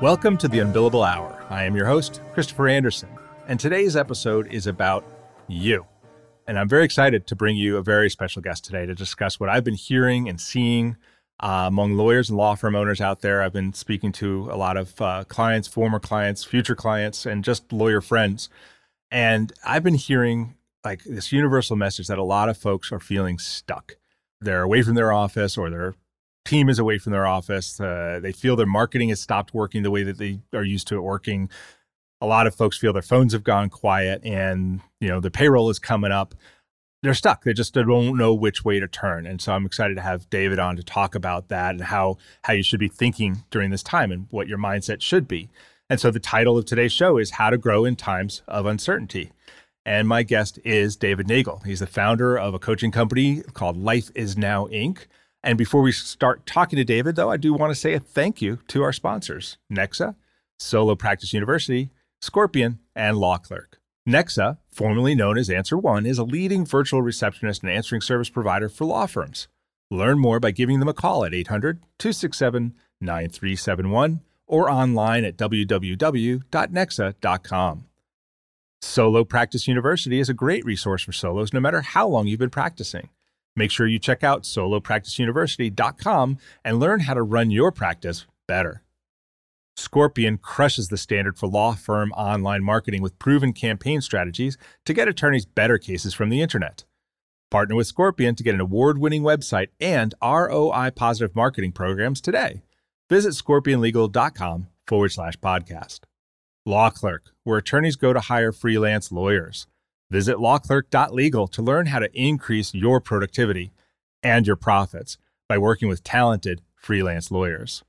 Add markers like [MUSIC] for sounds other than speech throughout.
Welcome to the Unbillable Hour. I am your host, Christopher Anderson, and today's episode is about you. And I'm very excited to bring you a very special guest today to discuss what I've been hearing and seeing uh, among lawyers and law firm owners out there. I've been speaking to a lot of uh, clients, former clients, future clients, and just lawyer friends. And I've been hearing like this universal message that a lot of folks are feeling stuck. They're away from their office or they're team is away from their office. Uh, they feel their marketing has stopped working the way that they are used to it working. A lot of folks feel their phones have gone quiet, and you know the payroll is coming up. They're stuck. They just don't know which way to turn. And so I'm excited to have David on to talk about that and how how you should be thinking during this time and what your mindset should be. And so the title of today's show is How to Grow in Times of Uncertainty. And my guest is David Neagle. He's the founder of a coaching company called Life Is Now Inc. And before we start talking to David, though, I do want to say a thank you to our sponsors Nexa, Solo Practice University, Scorpion, and Law Clerk. Nexa, formerly known as Answer One, is a leading virtual receptionist and answering service provider for law firms. Learn more by giving them a call at 800 267 9371 or online at www.nexa.com. Solo Practice University is a great resource for solos no matter how long you've been practicing. Make sure you check out solopracticeuniversity.com and learn how to run your practice better. Scorpion crushes the standard for law firm online marketing with proven campaign strategies to get attorneys better cases from the internet. Partner with Scorpion to get an award winning website and ROI positive marketing programs today. Visit scorpionlegal.com forward slash podcast. Law Clerk, where attorneys go to hire freelance lawyers. Visit lawclerk.legal to learn how to increase your productivity and your profits by working with talented freelance lawyers.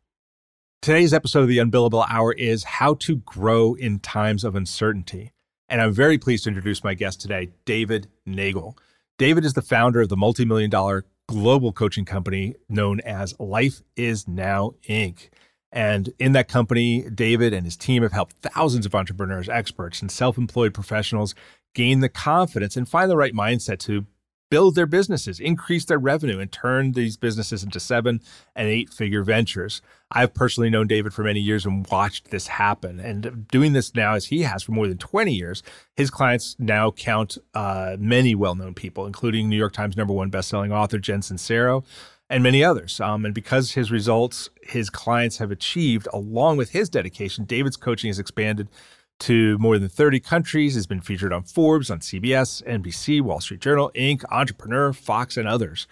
Today's episode of the Unbillable Hour is How to Grow in Times of Uncertainty. And I'm very pleased to introduce my guest today, David Neagle. David is the founder of the multi million dollar global coaching company known as Life Is Now Inc. And in that company, David and his team have helped thousands of entrepreneurs, experts, and self employed professionals gain the confidence and find the right mindset to build their businesses, increase their revenue, and turn these businesses into seven and eight figure ventures. I've personally known David for many years and watched this happen. And doing this now as he has for more than 20 years, his clients now count uh, many well known people, including New York Times number one bestselling author Jen Sincero and many others. Um, and because his results his clients have achieved, along with his dedication, David's coaching has expanded to more than 30 countries, has been featured on Forbes, on CBS, NBC, Wall Street Journal, Inc., Entrepreneur, Fox, and others.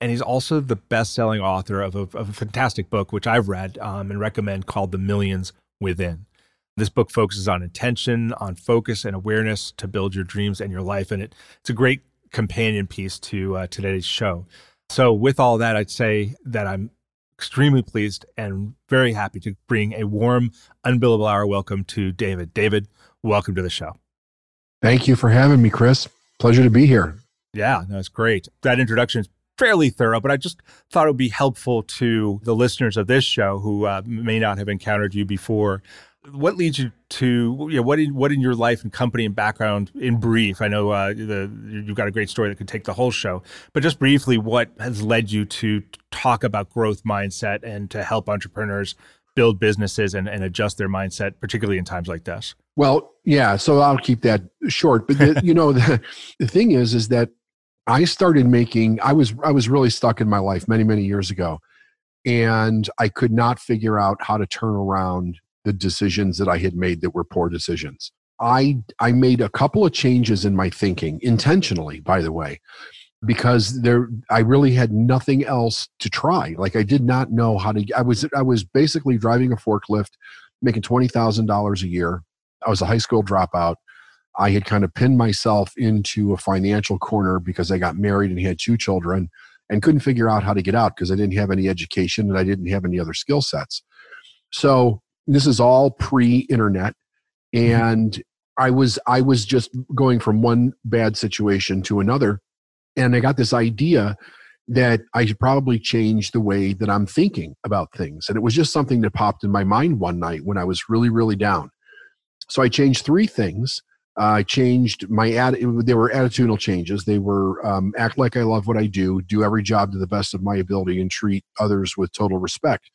And he's also the best selling author of a, of a, fantastic book, which I've read um, and recommend called The Millions Within. This book focuses on intention, on focus, and awareness to build your dreams and your life. And it, it's a great companion piece to uh, today's show. So, with all that, I'd say that I'm extremely pleased and very happy to bring a warm, unbillable hour welcome to David. David, welcome to the show. Thank you for having me, Chris. Pleasure to be here. Yeah, that's great. That introduction is fairly thorough, but I just thought it would be helpful to the listeners of this show who uh, may not have encountered you before what leads you to you know, what in what in your life and company and background in brief i know uh, the, you've got a great story that could take the whole show but just briefly what has led you to talk about growth mindset and to help entrepreneurs build businesses and, and adjust their mindset particularly in times like this? Well yeah so i'll keep that short but the, you know [LAUGHS] the, the thing is is that i started making i was i was really stuck in my life many many years ago and i could not figure out how to turn around the decisions that I had made that were poor decisions. I I made a couple of changes in my thinking intentionally, by the way, because there I really had nothing else to try. Like I did not know how to. I was I was basically driving a forklift, making twenty thousand dollars a year. I was a high school dropout. I had kind of pinned myself into a financial corner because I got married and had two children and couldn't figure out how to get out because I didn't have any education and I didn't have any other skill sets. So this is all pre-internet, and I was I was just going from one bad situation to another, and I got this idea that I should probably change the way that I'm thinking about things. And it was just something that popped in my mind one night when I was really, really down. So I changed three things. Uh, I changed my ad. They were attitudinal changes. They were um, act like I love what I do, do every job to the best of my ability, and treat others with total respect.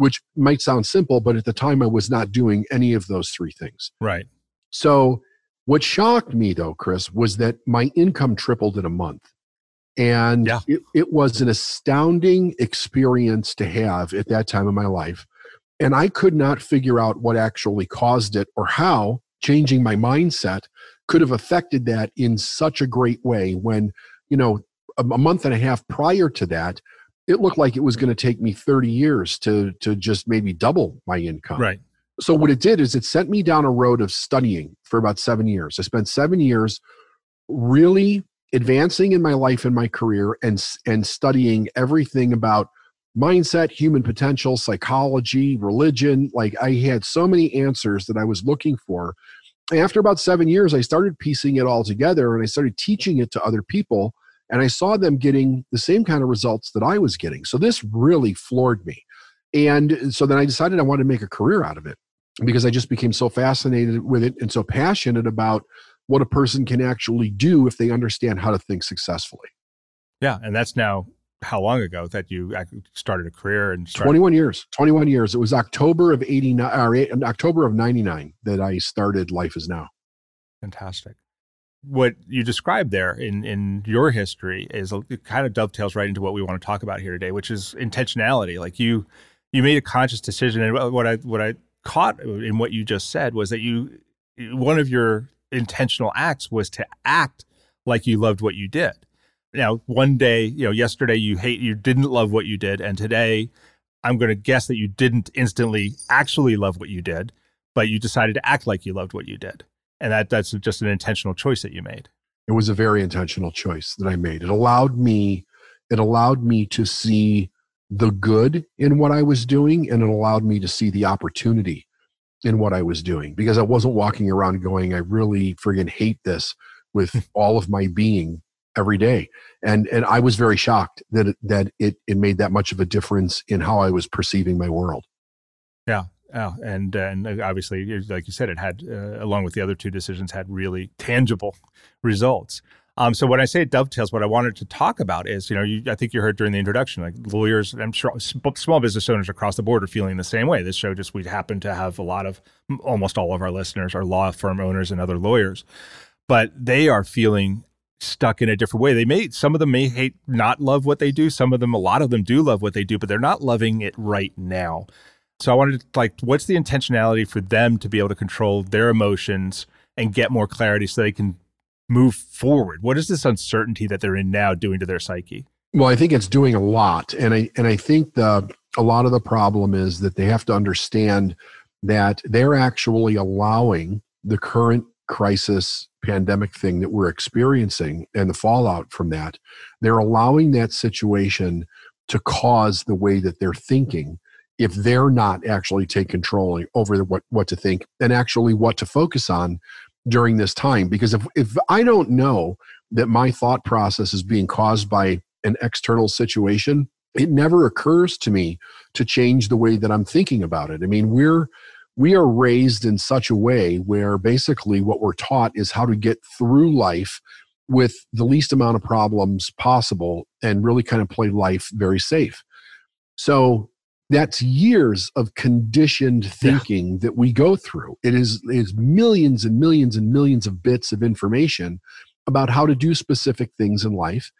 Which might sound simple, but at the time I was not doing any of those three things. Right. So what shocked me though, Chris, was that my income tripled in a month. And yeah. it, it was an astounding experience to have at that time in my life. And I could not figure out what actually caused it or how changing my mindset could have affected that in such a great way when, you know, a, a month and a half prior to that, it looked like it was going to take me 30 years to to just maybe double my income. Right. So what it did is it sent me down a road of studying for about 7 years. I spent 7 years really advancing in my life and my career and and studying everything about mindset human potential psychology religion like i had so many answers that i was looking for after about 7 years i started piecing it all together and i started teaching it to other people and i saw them getting the same kind of results that i was getting. So this really floored me. And so then i decided i wanted to make a career out of it because i just became so fascinated with it and so passionate about what a person can actually do if they understand how to think successfully. Yeah, and that's now how long ago that you started a career and started- 21 years 21 years. It was october of 89 or eh, october of 99 that i started life is now. Fantastic what you described there in in your history is it kind of dovetails right into what we want to talk about here today which is intentionality like you you made a conscious decision and what i what i caught in what you just said was that you one of your intentional acts was to act like you loved what you did. Now, one day, you know, yesterday you hate you didn't love what you did, and today I'm going to guess that you didn't instantly actually love what you did, but you decided to act like you loved what you did. And that that's just an intentional choice that you made. It was a very intentional choice that I made. It allowed me it allowed me to see the good in what I was doing and it allowed me to see the opportunity in what I was doing because I wasn't walking around going, I really friggin' hate this with [LAUGHS] all of my being every day. And and I was very shocked that it, that it it made that much of a difference in how I was perceiving my world. Yeah. Yeah, and and obviously, like you said, it had, uh, along with the other two decisions, had really tangible results. Um, so when I say it dovetails, what I wanted to talk about is, you know, you, I think you heard during the introduction, like lawyers, I'm sure small business owners across the board are feeling the same way. This show just we happen to have a lot of, almost all of our listeners are law firm owners and other lawyers, but they are feeling stuck in a different way. They may, some of them may hate, not love what they do. Some of them, a lot of them do love what they do, but they're not loving it right now. So I wanted to like, what's the intentionality for them to be able to control their emotions and get more clarity so they can move forward? What is this uncertainty that they're in now doing to their psyche? Well, I think it's doing a lot, and I and I think the a lot of the problem is that they have to understand that they're actually allowing the current crisis pandemic thing that we're experiencing and the fallout from that they're allowing that situation to cause the way that they're thinking if they're not actually take control over what, what to think and actually what to focus on during this time. Because if, if i don't know that my thought process is being caused by an external situation it never occurs to me to change the way that i'm thinking about it. I mean we're we are raised in such a way where basically what we're taught is how to get through life with the least amount of problems possible and really kind of play life very safe. So that's years of conditioned thinking yeah. that we go through. It is is millions and millions and millions of bits of information about how to do specific things in life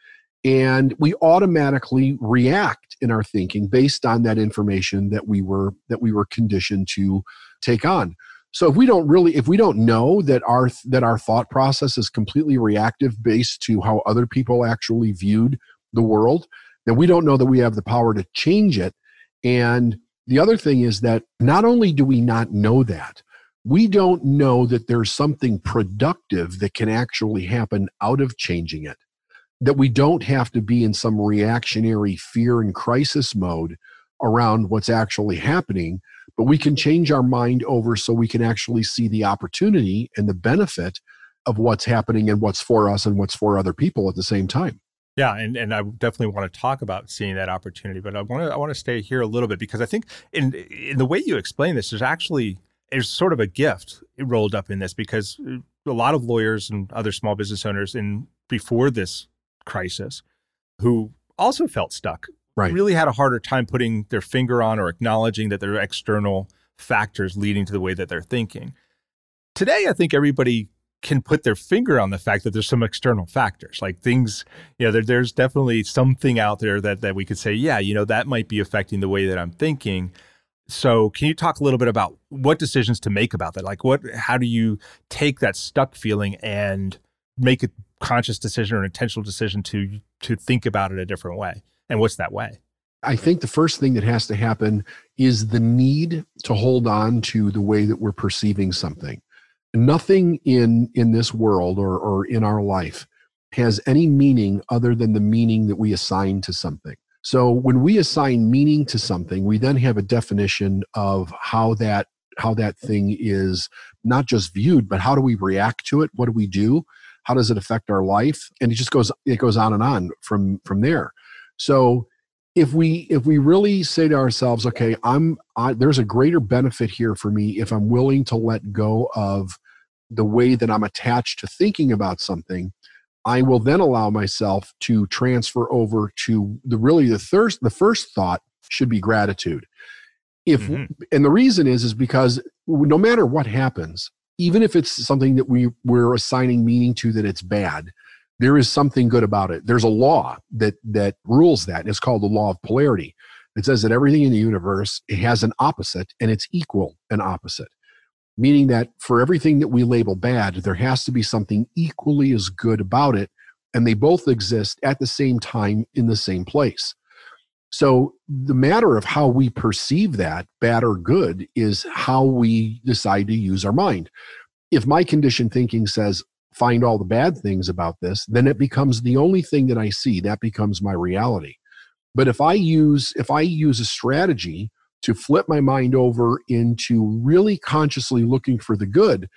and we automatically react in our thinking based on that information that we were that we were conditioned to take on. So if we don't really if we don't know that our that our thought process is completely reactive based to how other people actually viewed the world then we don't know that we have the power to change it and the other thing is that not only do we not know that, we don't know that there's something productive that can actually happen out of changing it. That we don't have to be in some reactionary fear and crisis mode around what's actually happening, but we can change our mind over so we can actually see the opportunity and the benefit of what's happening and what's for us and what's for other people at the same time. Yeah, and, and I definitely want to talk about seeing that opportunity, but I want to I want to stay here a little bit because I think in in the way you explain this, there's actually there's sort of a gift rolled up in this because uh, a lot of lawyers and other small business owners in before this crisis who also felt stuck right. really had a harder time putting their finger on or acknowledging that there are external factors leading to the way that they're thinking. Today, I think everybody can put their finger on the fact that there's some external factors like things you know there, there's definitely something out there that that we could say yeah you know that might be affecting the way that i'm thinking. So can you talk a little bit about what decisions to make about that? Like what how do you take that stuck feeling and make a conscious decision or an intentional decision to to think about it a different way? And what's that way? I think the first thing that has to happen is the need to hold on to the way that we're perceiving something nothing in in this world or or in our life has any meaning other than the meaning that we assign to something. So when we assign meaning to something we then have a definition of how that how that thing is not just viewed but how do we react to it? What do we do? How does it affect our life? And it just goes it goes on and on from from there. So if we if we really say to ourselves okay i'm I, there's a greater benefit here for me if i'm willing to let go of the way that i'm attached to thinking about something i will then allow myself to transfer over to the really the first the first thought should be gratitude if mm-hmm. and the reason is is because no matter what happens even if it's something that we we're assigning meaning to that it's bad there is something good about it. There's a law that that rules that. and It's called the law of polarity. It says that everything in the universe it has an opposite and it's equal and opposite. Meaning that for everything that we label bad, there has to be something equally as good about it, and they both exist at the same time in the same place. So the matter of how we perceive that, bad or good, is how we decide to use our mind. If my conditioned thinking says, find all the bad things about this, then it becomes the only thing that I see. That becomes my reality. But if I use if I use a strategy to flip my mind over into really consciously looking for the good,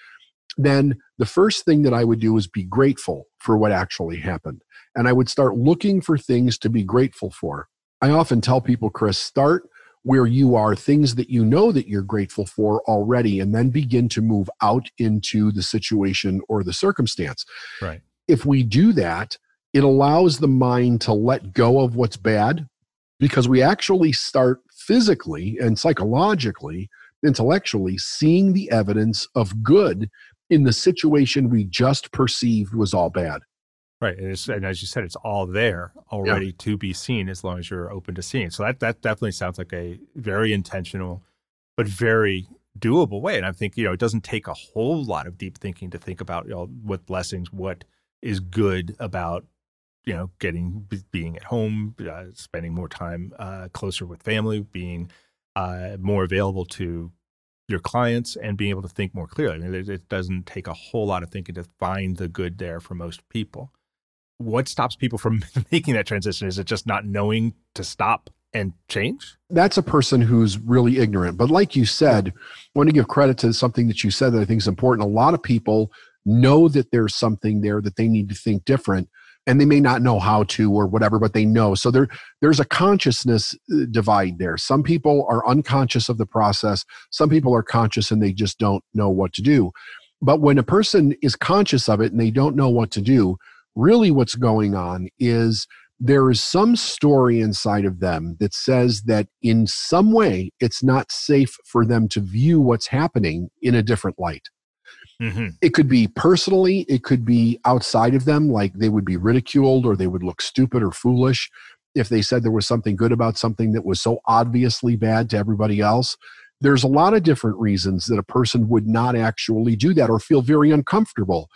then the first thing that I would do is be grateful for what actually happened. And I would start looking for things to be grateful for. I often tell people, Chris, start where you are, things that you know that you're grateful for already, and then begin to move out into the situation or the circumstance. Right. If we do that, it allows the mind to let go of what's bad because we actually start physically and psychologically, intellectually seeing the evidence of good in the situation we just perceived was all bad. Right, and, and, as you said, it's all there already yeah. to be seen as long as you're open to seeing. So that that definitely sounds like a very intentional, but very doable way. And I think you know it doesn't take a whole lot of deep thinking to think about you know what blessings, what is good about you know getting being at home, uh, spending more time uh, closer with family, being uh, more available to your clients, and being able to think more clearly. I mean, it, it doesn't take a whole lot of thinking to find the good there for most people what stops people from [LAUGHS] making that transition? Is it just not knowing to stop and change? That's a person who's really ignorant. But like you said, I want to give credit to something that you said that I think is important. A lot of people know that there's something there that they need to think different and they may not know how to or whatever but they know so there there's a consciousness uh, divide there some people are unconscious of the process some people are conscious and they just don't know what to do but when a person is conscious of it and they don't know what to do really what's going on is there is some story inside of them that says that in some way it's not safe for them to view what's happening in a different light. Mm-hmm. It could be personally, it could be outside of them, like they would be ridiculed or they would look stupid or foolish if they said there was something good about something that was so obviously bad to everybody else. There's a lot of different reasons that a person would not actually do that or feel very uncomfortable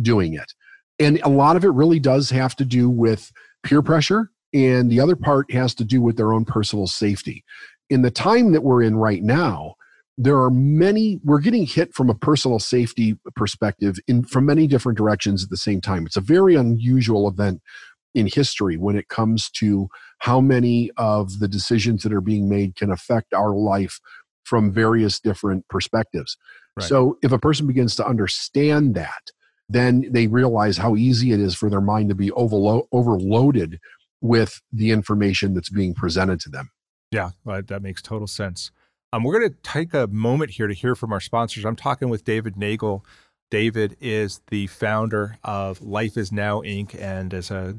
doing it. And a lot of it really does have to do with peer pressure, and the other part has to do with their own personal safety. In the time that we're in right now, there are many we're getting hit from a personal safety perspective in from many different directions at the same time it's a very unusual event in history when it comes to how many of the decisions that are being made can affect our life from various different perspectives. Right. So if a person begins to understand that, then they realize how easy it is for their mind to be overlo- overloaded with the information that's being presented to them. Yeah, that makes total sense. Um, we're going to take a moment here to hear from our sponsors. I'm talking with David Neagle. David is the founder of Life is Now Inc. and is a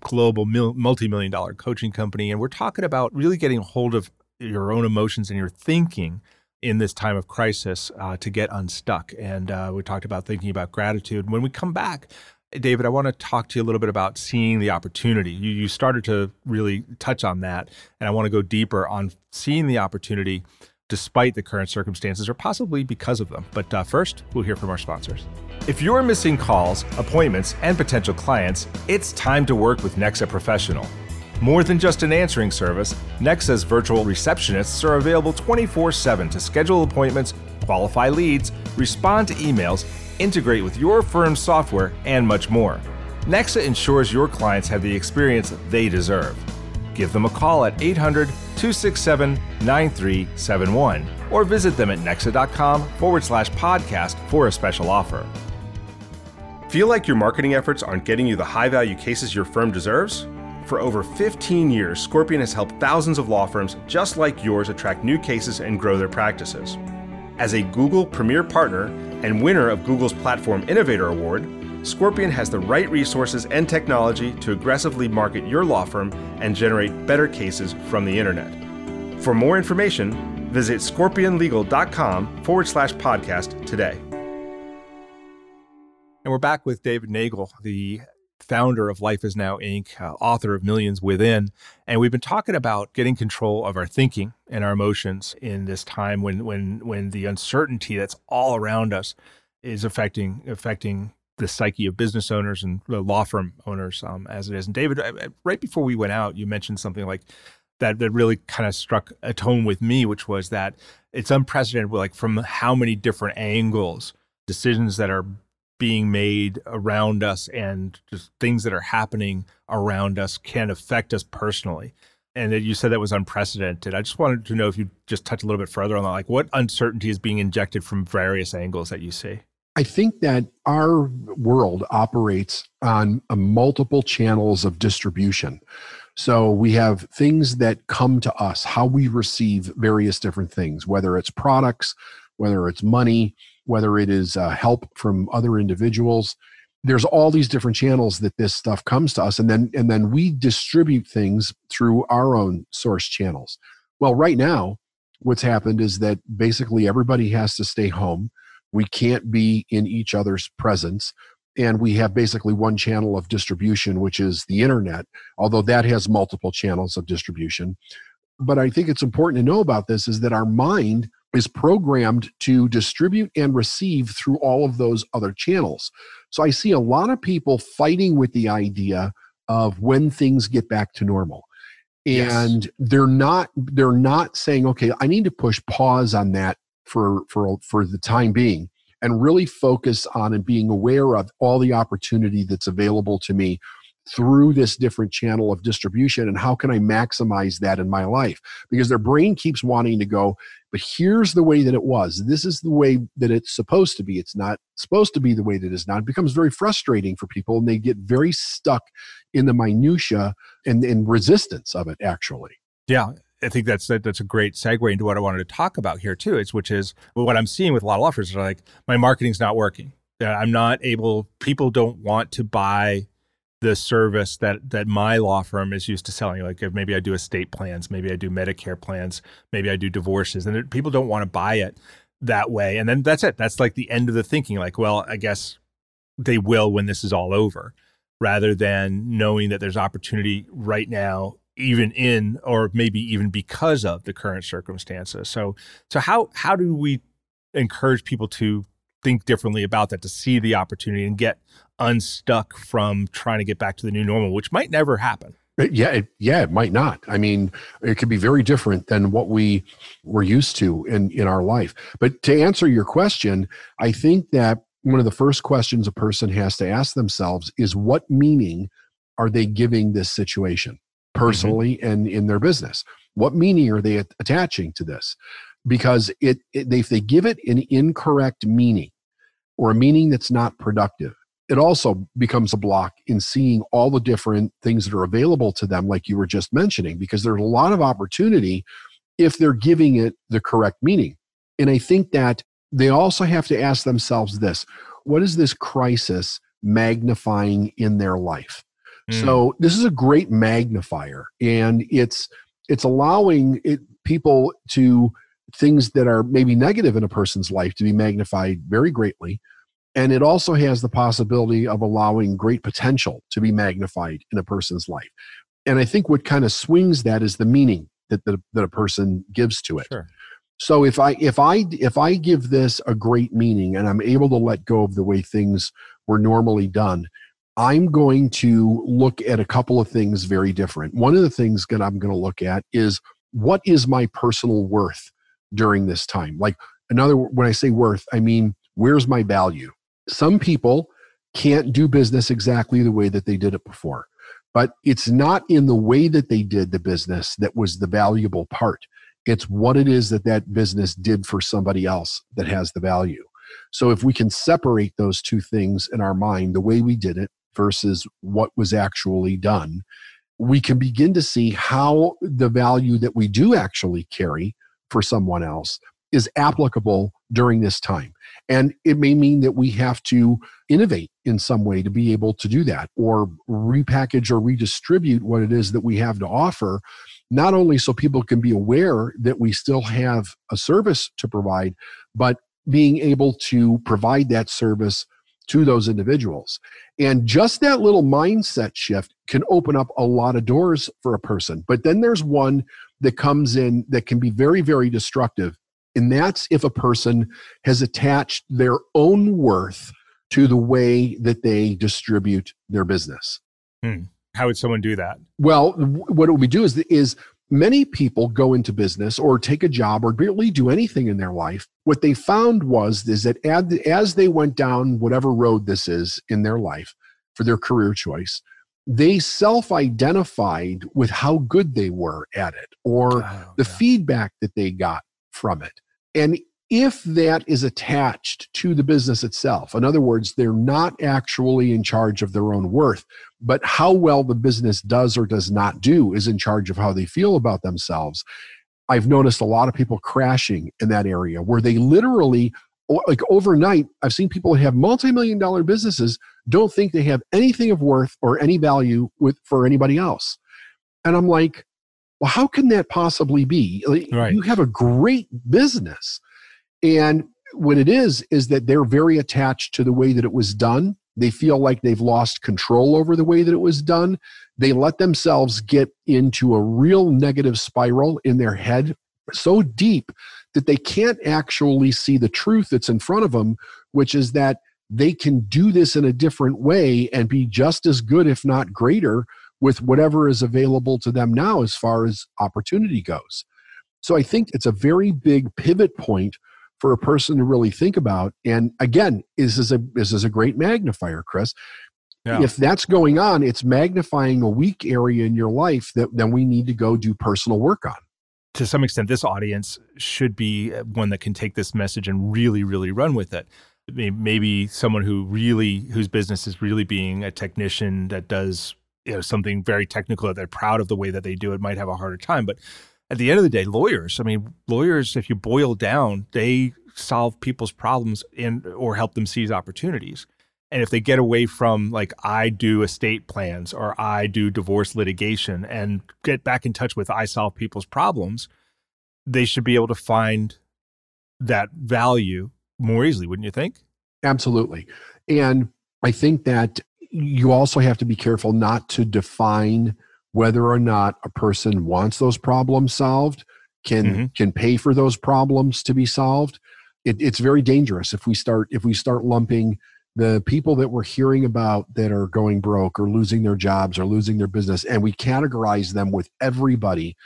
global multi million dollar coaching company. And we're talking about really getting hold of your own emotions and your thinking in this time of crisis uh, to get unstuck. And uh, we talked about thinking about gratitude. When we come back, David, I want to talk to you a little bit about seeing the opportunity. You, you started to really touch on that, and I want to go deeper on seeing the opportunity despite the current circumstances or possibly because of them. But uh, first, we'll hear from our sponsors. If you're missing calls, appointments, and potential clients, it's time to work with Nexa Professional. More than just an answering service, Nexa's virtual receptionists are available 24 7 to schedule appointments, qualify leads, respond to emails, integrate with your firm's software, and much more. Nexa ensures your clients have the experience they deserve. Give them a call at 800 267 9371 or visit them at nexa.com forward slash podcast for a special offer. Feel like your marketing efforts aren't getting you the high value cases your firm deserves? For over 15 years, Scorpion has helped thousands of law firms just like yours attract new cases and grow their practices. As a Google Premier Partner and winner of Google's Platform Innovator Award, Scorpion has the right resources and technology to aggressively market your law firm and generate better cases from the internet. For more information, visit scorpionlegal.com forward slash podcast today. And we're back with David Neagle, the founder of Life is Now Inc., uh, author of Millions Within. And we've been talking about getting control of our thinking and our emotions in this time when when when the uncertainty that's all around us is affecting affecting the psyche of business owners and law firm owners um, as it is. And David, right before we went out, you mentioned something like that that really kind of struck a tone with me, which was that it's unprecedented, like from how many different angles decisions that are being made around us and just things that are happening around us can affect us personally. And that you said that was unprecedented. I just wanted to know if you just touch a little bit further on that, like what uncertainty is being injected from various angles that you see. I think that our world operates on uh, multiple channels of distribution. So we have things that come to us, how we receive various different things, whether it's products, whether it's money, whether it is uh, help from other individuals. There's all these different channels that this stuff comes to us and then and then we distribute things through our own source channels. Well right now what's happened is that basically everybody has to stay home. We can't be in each other's presence and we have basically one channel of distribution which is the internet although that has multiple channels of distribution. But i think it's important to know about this is that our mind is programmed to distribute and receive through all of those other channels. So I see a lot of people fighting with the idea of when things get back to normal. And yes. they're not they're not saying okay, I need to push pause on that for for for the time being and really focus on and being aware of all the opportunity that's available to me through this different channel of distribution and how can I maximize that in my life? Because their brain keeps wanting to go, but here's the way that it was. This is the way that it's supposed to be. It's not supposed to be the way that it's not. It becomes very frustrating for people and they get very stuck in the minutia and, and resistance of it actually. Yeah. I think that's that's a great segue into what I wanted to talk about here too. Is which is what I'm seeing with a lot of offers are like my marketing's not working. Uh, I'm not able. People don't want to buy the service that that my law firm is used to selling. Like if maybe I do estate plans, maybe I do Medicare plans, maybe I do divorces, and people don't want to buy it that way. And then that's it. That's like the end of the thinking. Like, well, I guess they will when this is all over, rather than knowing that there's opportunity right now, even in or maybe even because of the current circumstances. So, so how how do we encourage people to think differently about that to see the opportunity and get unstuck from trying to get back to the new normal, which might never happen. Yeah, it, yeah, it might not. I mean, it could be very different than what we were used to in in our life. But to answer your question, I think that one of the first questions a person has to ask themselves is what meaning are they giving this situation personally mm-hmm. and in their business? What meaning are they attaching to this? Because it, it if they give it an incorrect meaning or a meaning that's not productive, it also becomes a block in seeing all the different things that are available to them, like you were just mentioning, because there's a lot of opportunity if they're giving it the correct meaning. And I think that they also have to ask themselves this what is this crisis magnifying in their life? Mm. So this is a great magnifier, and it's it's allowing it, people to things that are maybe negative in a person's life to be magnified very greatly and it also has the possibility of allowing great potential to be magnified in a person's life. And I think what kind of swings that is the meaning that, that, that a person gives to it. Sure. So if I if I if I give this a great meaning and I'm able to let go of the way things were normally done, I'm going to look at a couple of things very different. One of the things that I'm going to look at is what is my personal worth during this time? Like another when I say worth, I mean where's my value? Some people can't do business exactly the way that they did it before, but it's not in the way that they did the business that was the valuable part. It's what it is that that business did for somebody else that has the value. So if we can separate those two things in our mind, the way we did it versus what was actually done, we can begin to see how the value that we do actually carry for someone else is applicable during this time. And it may mean that we have to innovate in some way to be able to do that or repackage or redistribute what it is that we have to offer, not only so people can be aware that we still have a service to provide, but being able to provide that service to those individuals. And just that little mindset shift can open up a lot of doors for a person. But then there's one that comes in that can be very, very destructive and that's if a person has attached their own worth to the way that they distribute their business. Hmm. How would someone do that? Well, what we do is, is many people go into business or take a job or really do anything in their life. What they found was is that as they went down whatever road this is in their life for their career choice, they self-identified with how good they were at it or oh, the yeah. feedback that they got from it. And if that is attached to the business itself, in other words, they're not actually in charge of their own worth, but how well the business does or does not do is in charge of how they feel about themselves. I've noticed a lot of people crashing in that area where they literally, like overnight, I've seen people have multi million dollar businesses don't think they have anything of worth or any value with, for anybody else. And I'm like, well, how can that possibly be? Right. You have a great business. And what it is, is that they're very attached to the way that it was done. They feel like they've lost control over the way that it was done. They let themselves get into a real negative spiral in their head so deep that they can't actually see the truth that's in front of them, which is that they can do this in a different way and be just as good, if not greater, with whatever is available to them now as far as opportunity goes. So I think it's a very big pivot point for a person to really think about. And again, this is a this is a great magnifier, Chris. Yeah. If that's going on, it's magnifying a weak area in your life that then we need to go do personal work on. To some extent, this audience should be uh, one that can take this message and really, really run with it. Maybe someone who really, whose business is really being a technician that does you know something very technical that they're proud of the way that they do it might have a harder time but at the end of the day lawyers i mean lawyers if you boil down they solve people's problems and or help them seize opportunities. And if they get away from like i do estate plans or i do divorce litigation and get back in touch with i solve people's problems they should be able to find that value more easily wouldn't you think? Absolutely. And i think that you also have to be careful not to define whether or not a person wants those problems solved can mm-hmm. can pay for those problems to be solved it, it's very dangerous if we start if we start lumping the people that we're hearing about that are going broke or losing their jobs or losing their business and we categorize them with everybody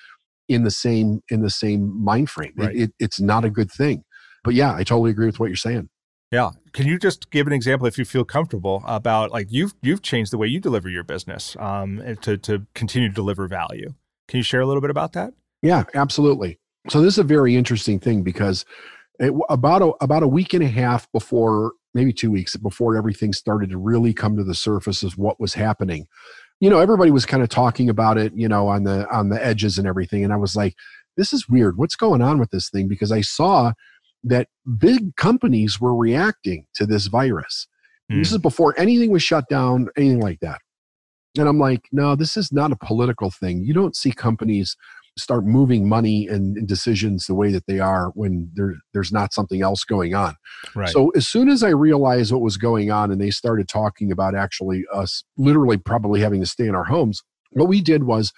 in the same in the same mind frame right. it, it, it's not a good thing but yeah i totally agree with what you're saying Yeah. Can you just give an example, if you feel comfortable, about like you've you've changed the way you deliver your business um, to to continue to deliver value? Can you share a little bit about that? Yeah, absolutely. So this is a very interesting thing because it, about a about a week and a half before, maybe two weeks before everything started to really come to the surface of what was happening, you know, everybody was kind of talking about it, you know, on the on the edges and everything, and I was like, this is weird. What's going on with this thing? Because I saw that big companies were reacting to this virus. Mm. This is before anything was shut down, anything like that. And I'm like, no, this is not a political thing. You don't see companies start moving money and, decisions the way that they are when there, there's not something else going on. Right. So as soon as I realized what was going on and they started talking about actually us literally probably having to stay in our homes, what we did was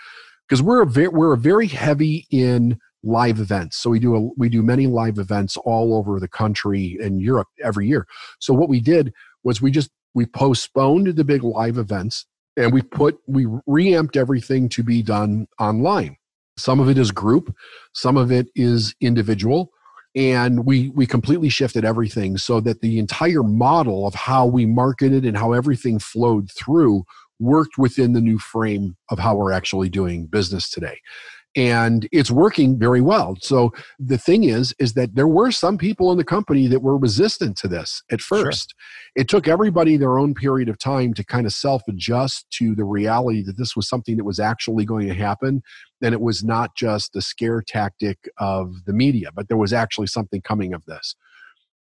because we're a very, we're a very heavy in live events. So we do a, we do many live events all over the country and Europe every year. So what we did was we just we postponed the big live events and we put we reamped everything to be done online. Some of it is group, some of it is individual, and we we completely shifted everything so that the entire model of how we marketed and how everything flowed through worked within the new frame of how we're actually doing business today and it's working very well. So the thing is is that there were some people in the company that were resistant to this at first. Sure. it took everybody their own period of time to kind of self adjust to the reality that this was something that was actually going to happen and it was not just a scare tactic of the media but there was actually something coming of this.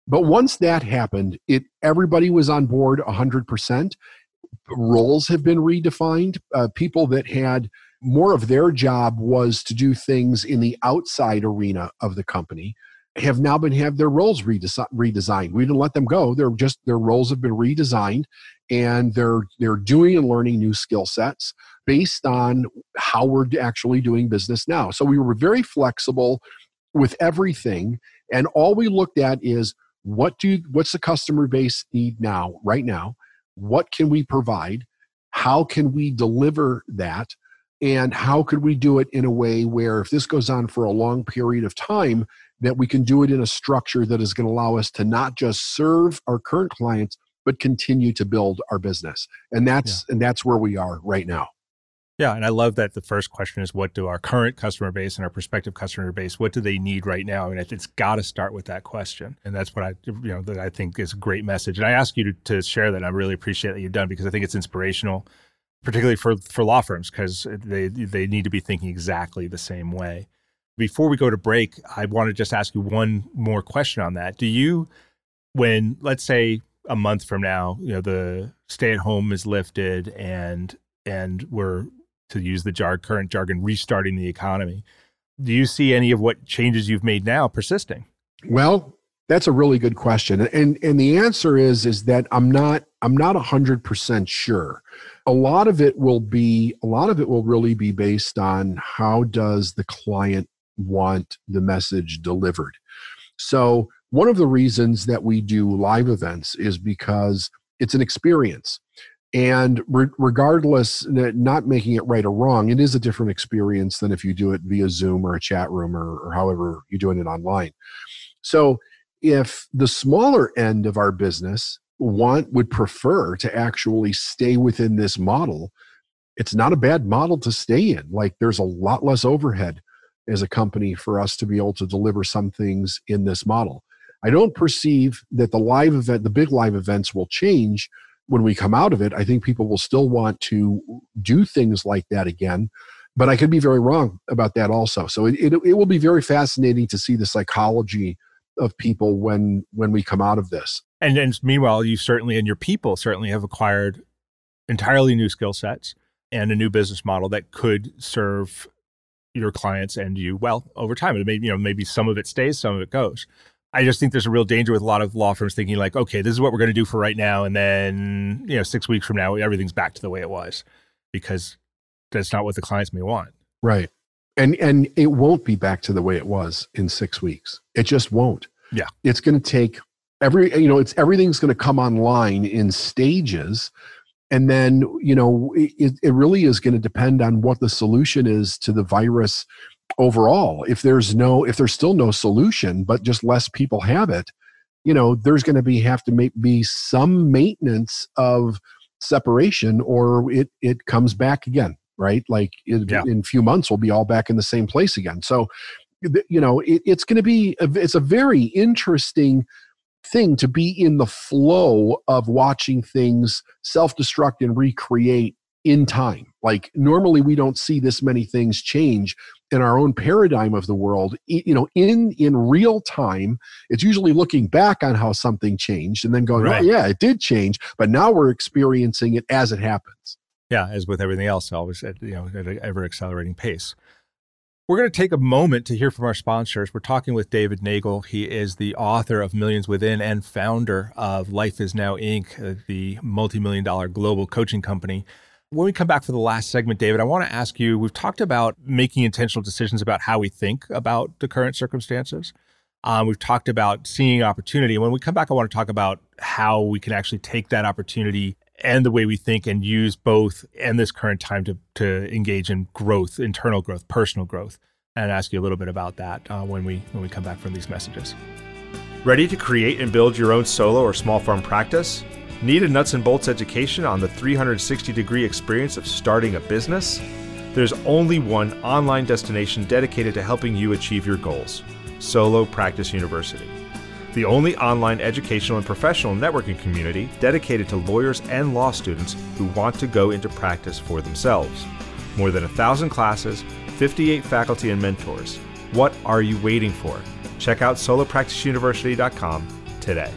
But once that happened it everybody was on board 100% roles have been redefined. Uh, people that had more of their job was to do things in the outside arena of the company have now been have their roles redesigned. We didn't let them go. They're just their roles have been redesigned, and they're they're doing and learning new skill sets based on how we're actually doing business now. So we were very flexible with everything, and all we looked at is what do what's the customer base need now, right now? What can we provide? How can we deliver that? And how could we do it in a way where if this goes on for a long period of time that we can do it in a structure that is going to allow us to not just serve our current clients but continue to build our business. And that's yeah. and that's where we are right now. Yeah and i love that the first question is what do our current customer base and our prospective customer base what do they need right now? I and mean, it's got to start with that question. And that's what i you know that i think is a great message. And i ask you to, to share that. I really appreciate that you've done because i think it's inspirational particularly for for law firms because they they need to be thinking exactly the same way. Before we go to break, I want to just ask you one more question on that. Do you when let's say a month from now, you know, the stay at home is lifted and and we're to use the jar current jargon restarting the economy. Do you see any of what changes you've made now persisting? Well, that's a really good question. And and the answer is is that I'm not I'm not 100% sure a lot of it will be a lot of it will really be based on how does the client want the message delivered. So one of the reasons that we do live events is because it's an experience. And re- regardless not making it right or wrong it is a different experience than if you do it via zoom or a chat room or, or however you're doing it online. So if the smaller end of our business want would prefer to actually stay within this model it's not a bad model to stay in. Like there's a lot less overhead as a company for us to be able to deliver some things in this model. I don't perceive that the live event the big live events will change when we come out of it. I think people will still want to do things like that again but i could be very wrong about that also. So it, it, it will be very fascinating to see the psychology of people when when we come out of this and and meanwhile you certainly and your people certainly have acquired entirely new skill sets and a new business model that could serve your clients and you well over time. It may you know maybe some of it stays some of it goes. I just think there's a real danger with a lot of law firms thinking like okay this is what we're going to do for right now and then you know six weeks from now everything's back to the way it was because that's not what the clients may want. Right. And and it won't be back to the way it was in six weeks. It just won't. Yeah. It's going to take every you know it's everything's going to come online in stages. And then you know it, it really is going to depend on what the solution is to the virus overall. If there's no if there's still no solution but just less people have it you know there's going to be have to make, be some maintenance of separation or it it comes back again right? Like it, yeah. in a few months we'll be all back in the same place again. So you know it, it's going to be a, it's a very interesting thing to be in the flow of watching things self-destruct and recreate in time. Like normally we don't see this many things change in our own paradigm of the world. You know in in real time it's usually looking back on how something changed and then going oh, right. oh yeah it did change but now we're experiencing it as it happens. Yeah as with everything else always at you know at an ever accelerating pace we're going to take a moment to hear from our sponsors. We're talking with David Neagle. He is the author of Millions Within and founder of Life Is Now Inc., uh, the multi million dollar global coaching company. When we come back for the last segment, David, I want to ask you we've talked about making intentional decisions about how we think about the current circumstances. Um, we've talked about seeing opportunity. When we come back, I want to talk about how we can actually take that opportunity and the way we think and use both and this current time to, to engage in growth, internal growth, personal growth, and ask you a little bit about that uh, when we when we come back from these messages. Ready to create and build your own solo or small farm practice? Need a nuts and bolts education on the 360 degree experience of starting a business? There's only one online destination dedicated to helping you achieve your goals Solo Practice University the only online educational and professional networking community dedicated to lawyers and law students who want to go into practice for themselves. More than a thousand classes, 58 faculty and mentors. What are you waiting for? Check out solopracticeuniversity.com today.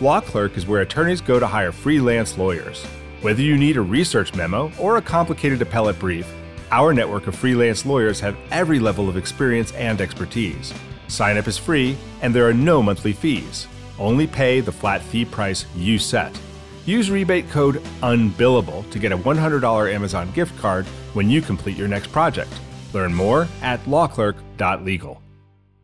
Law Clerk is where attorneys go to hire freelance lawyers. Whether you need a research memo or a complicated appellate brief, our network of freelance lawyers have every level of experience and expertise. Sign up is free, and there are no monthly fees. Only pay the flat fee price you set. Use rebate code UNBILLABLE to get a $100 Amazon gift card when you complete your next project. Learn more at lawclerk.legal.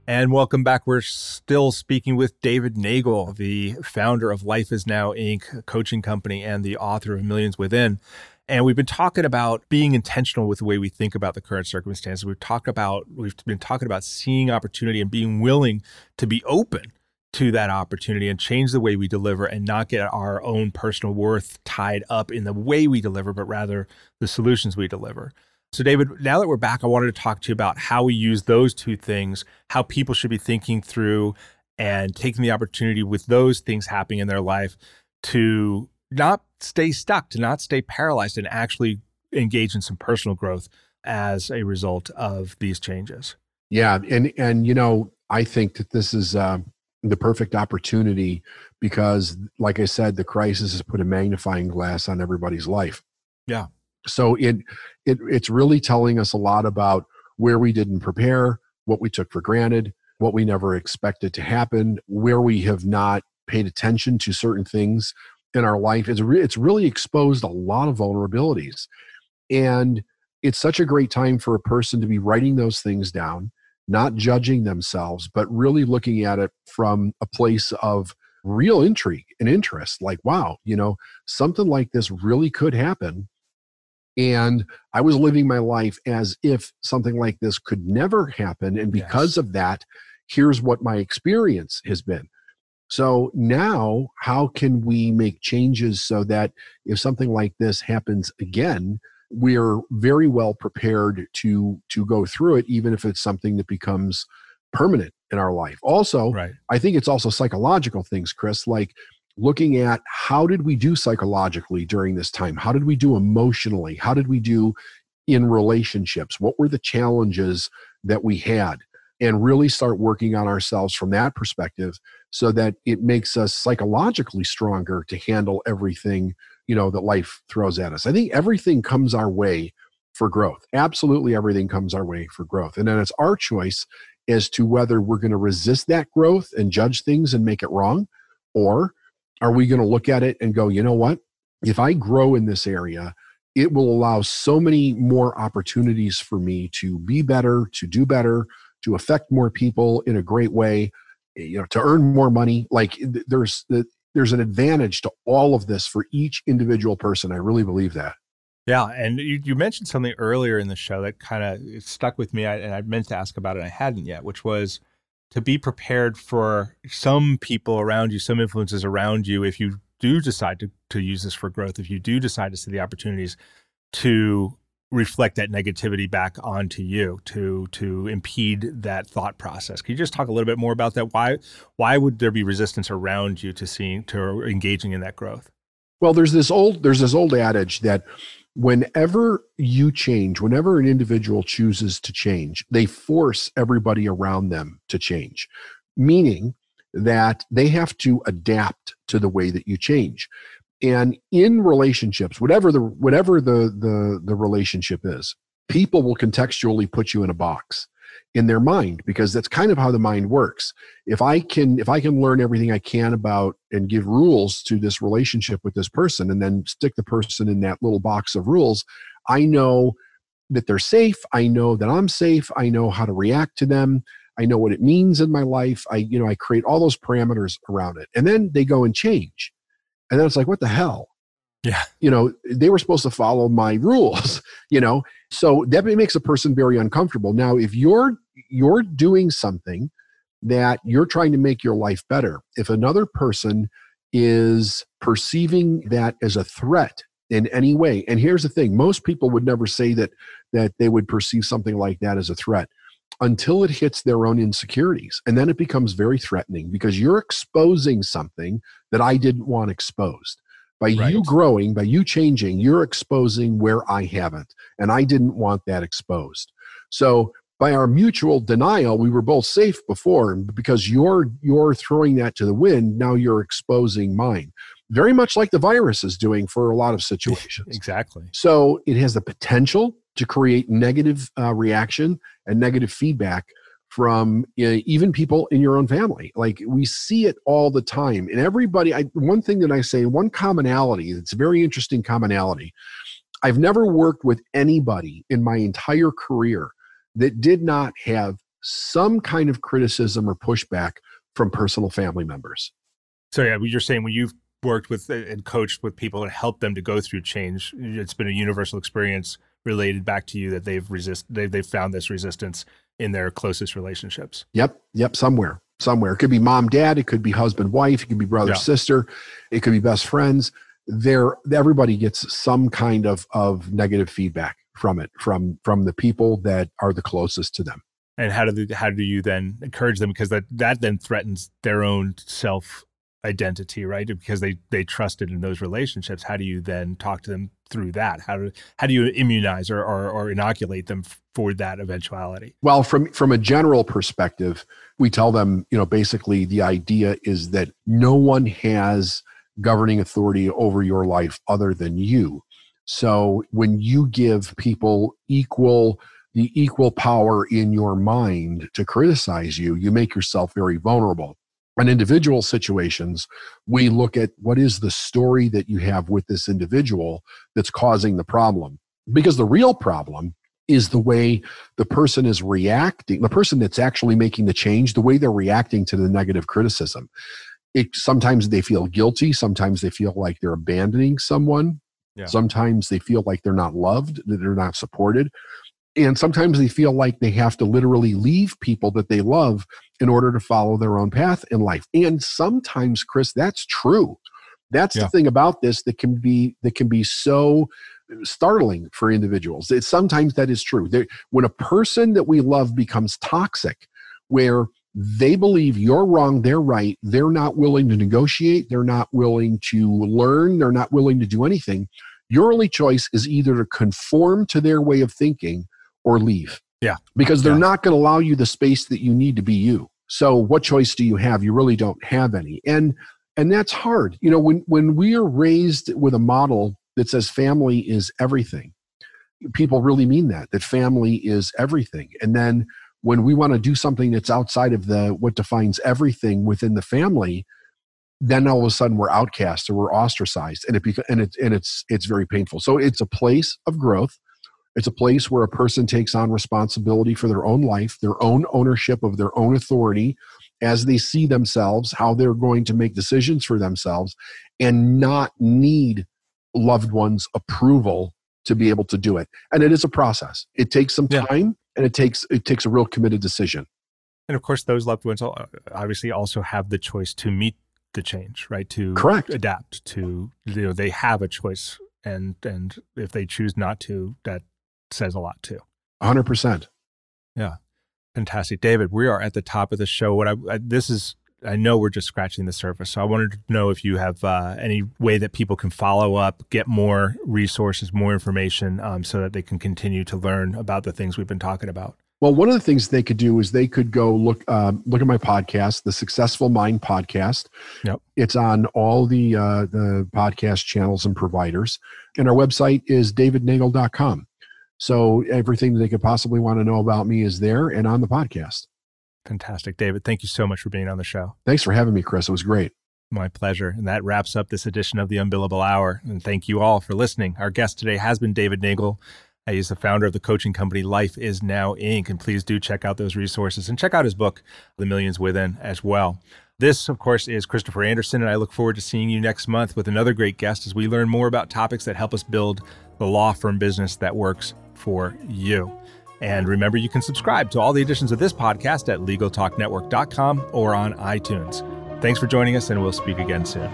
And welcome back. We're still speaking with David Neagle, the founder of Life Is Now Inc., coaching company, and the author of Millions Within. And we've been talking about being intentional with the way we think about the current circumstances. We've talked about we've been talking about seeing opportunity and being willing to be open to that opportunity and change the way we deliver and not get our own personal worth tied up in the way we deliver, but rather the solutions we deliver. So, David, now that we're back, I wanted to talk to you about how we use those two things, how people should be thinking through and taking the opportunity with those things happening in their life to not stay stuck, to not stay paralyzed, and actually engage in some personal growth as a result of these changes. Yeah, and and you know, I think that this is uh, the perfect opportunity because, like I said, the crisis has put a magnifying glass on everybody's life. Yeah. So it it it's really telling us a lot about where we didn't prepare, what we took for granted, what we never expected to happen, where we have not paid attention to certain things in our life is re- it's really exposed a lot of vulnerabilities and it's such a great time for a person to be writing those things down not judging themselves but really looking at it from a place of real intrigue and interest like wow you know something like this really could happen and i was living my life as if something like this could never happen and because yes. of that here's what my experience has been so now, how can we make changes so that if something like this happens again, we're very well prepared to to go through it, even if it's something that becomes permanent in our life. Also, right. I think it's also psychological things, Chris, like looking at how did we do psychologically during this time? How did we do emotionally? How did we do in relationships? What were the challenges that we had? And really start working on ourselves from that perspective so that it makes us psychologically stronger to handle everything you know that life throws at us. I think everything comes our way for growth. Absolutely everything comes our way for growth. And then it's our choice as to whether we're going to resist that growth and judge things and make it wrong or are we going to look at it and go you know what? If i grow in this area it will allow so many more opportunities for me to be better to do better to affect more people in a great way eh, you know to earn more money. Like there's there's an advantage to all of this for each individual person. I really believe that. Yeah and you, you mentioned something earlier in the show that kind of stuck with me and i meant to ask about it and i hadn't yet which was to be prepared for some people around you, some influences around you, if you do decide to, to use this for growth, if you do decide to see the opportunities to reflect that negativity back onto you to to impede that thought process. Can you just talk a little bit more about that? Why why would there be resistance around you to seeing to engaging in that growth? Well, there's this old there's this old adage that whenever you change, whenever an individual chooses to change, they force everybody around them to change, meaning that they have to adapt to the way that you change and in relationships whatever the whatever the the the relationship is people will contextually put you in a box in their mind because that's kind of how the mind works. If i can if i can learn everything i can about and give rules to this relationship with this person and then stick the person in that little box of rules i know that they're safe. I know that i'm safe. I know how to react to them. I know what it means in my life. I you know i create all those parameters around it. And then they go and change and then it's like, what the hell? Yeah. You know, they were supposed to follow my [LAUGHS] rules, you know. So that makes a person very uncomfortable. Now, if you're you're doing something that you're trying to make your life better, if another person is perceiving that as a threat in any way, and here's the thing, most people would never say that that they would perceive something like that as a threat until it hits their own insecurities. And then it becomes very threatening because you're exposing something that I didn't want exposed. By right. you growing, by you changing, you're exposing where I haven't. And I didn't want that exposed. So by our mutual denial, we were both safe before. because you're you're throwing that to the wind, now you're exposing mine. Very much like the virus is doing for a lot of [LAUGHS] situations. exactly. So it has the potential to create negative uh, reaction and negative feedback from you know, even people in your own family. Like we see it all the time. And everybody, I, one thing that I say, one commonality, it's a very interesting commonality. I've never worked with anybody in my entire career that did not have some kind of criticism or pushback from personal family members. So yeah, you're saying when you've worked with and coached with people and helped them to go through change, it's been a universal experience related back to you that they've resist they've, they've found this resistance in their closest relationships yep yep somewhere somewhere it could be mom dad it could be husband wife it could be brother yeah. sister it could be best friends there everybody gets some kind of of negative feedback from it from from the people that are the closest to them and how do they, how do you then encourage them because that that then threatens their own self identity, right? Because they they trusted in those relationships. How do you then talk to them through that? How do how do you immunize or or, or inoculate them for that eventuality? Well, from from a general perspective, we tell them, you know, basically the idea is that no one has governing authority over your life other than you. So when you give people equal the equal power in your mind to criticize you, you make yourself very vulnerable in individual situations, we look at what is the story that you have with this individual that's causing the problem. Because the real problem is the way the person is reacting, the person that's actually making the change, the way they're reacting to the negative criticism. It, sometimes they feel guilty, sometimes they feel like they're abandoning someone, yeah. sometimes they feel like they're not loved, that they're not supported and sometimes they feel like they have to literally leave people that they love in order to follow their own path in life. And sometimes chris that's true. That's yeah. the thing about this that can be that can be so startling for individuals. It, sometimes that is true. They're, when a person that we love becomes toxic where they believe you're wrong they're right they're not willing to negotiate they're not willing to learn they're not willing to do anything your only choice is either to conform to their way of thinking or leave. Yeah. Because they're yeah. not going to allow you the space that you need to be you. So what choice do you have? You really don't have any. And and that's hard. You know, when when we are raised with a model that says family is everything, people really mean that that family is everything. And then when we want to do something that's outside of the what defines everything within the family, then all of a sudden we're outcast or we're ostracized, and it beca- and it's and it's it's very painful. So it's a place of growth. It's a place where a person takes on responsibility for their own life, their own ownership of their own authority as they see themselves, how they're going to make decisions for themselves, and not need loved ones' approval to be able to do it. And it is a process. It takes some time yeah. and it takes it takes a real committed decision. And of course, those loved ones obviously also have the choice to meet the change, right? To correct adapt to you know they have a choice, and and if they choose not to, that says a lot too. Hundred percent. Yeah, fantastic, David. We are at the top of the show. What I, I this is I know we're just scratching the surface. So I wanted to know if you have uh, any way that people can follow up, get more resources, more information, um, so that they can continue to learn about the things we've been talking about. Well, one of the things they could do is they could go look um, look at my podcast, the Successful Mind podcast. Yep, it's on all the uh, the podcast channels and providers, and our website is davidneagle.com. So everything that they could possibly want to know about me is there and on the podcast. Fantastic. David, thank you so much for being on the show. Thanks for having me, Chris. It was great. My pleasure. And that wraps up this edition of the Unbillable Hour. And thank you all for listening. Our guest today has been David Neagle. He's the founder of the coaching company Life Is Now Inc. And please do check out those resources and check out his book, The Millions Within, as well. This, of course, is Christopher Anderson, and I look forward to seeing you next month with another great guest as we learn more about topics that help us build the law firm business that works for you. And remember, you can subscribe to all the editions of this podcast at LegalTalkNetwork.com or on iTunes. Thanks for joining us, and we'll speak again soon.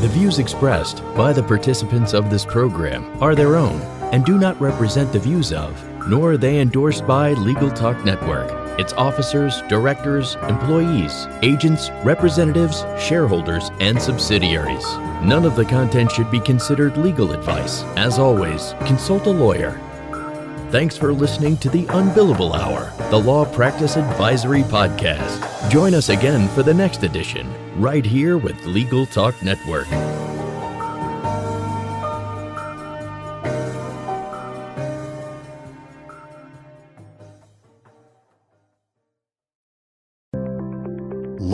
The views expressed by the participants of this program are their own and do not represent the views of, nor are they endorsed by Legal Talk Network, its officers, directors, employees, agents, representatives, shareholders, and subsidiaries. None of the content should be considered legal advice. As always, consult a lawyer Thanks for listening to the Unbillable Hour, the Law Practice Advisory Podcast. Join us again for the next edition, right here with Legal Talk Network.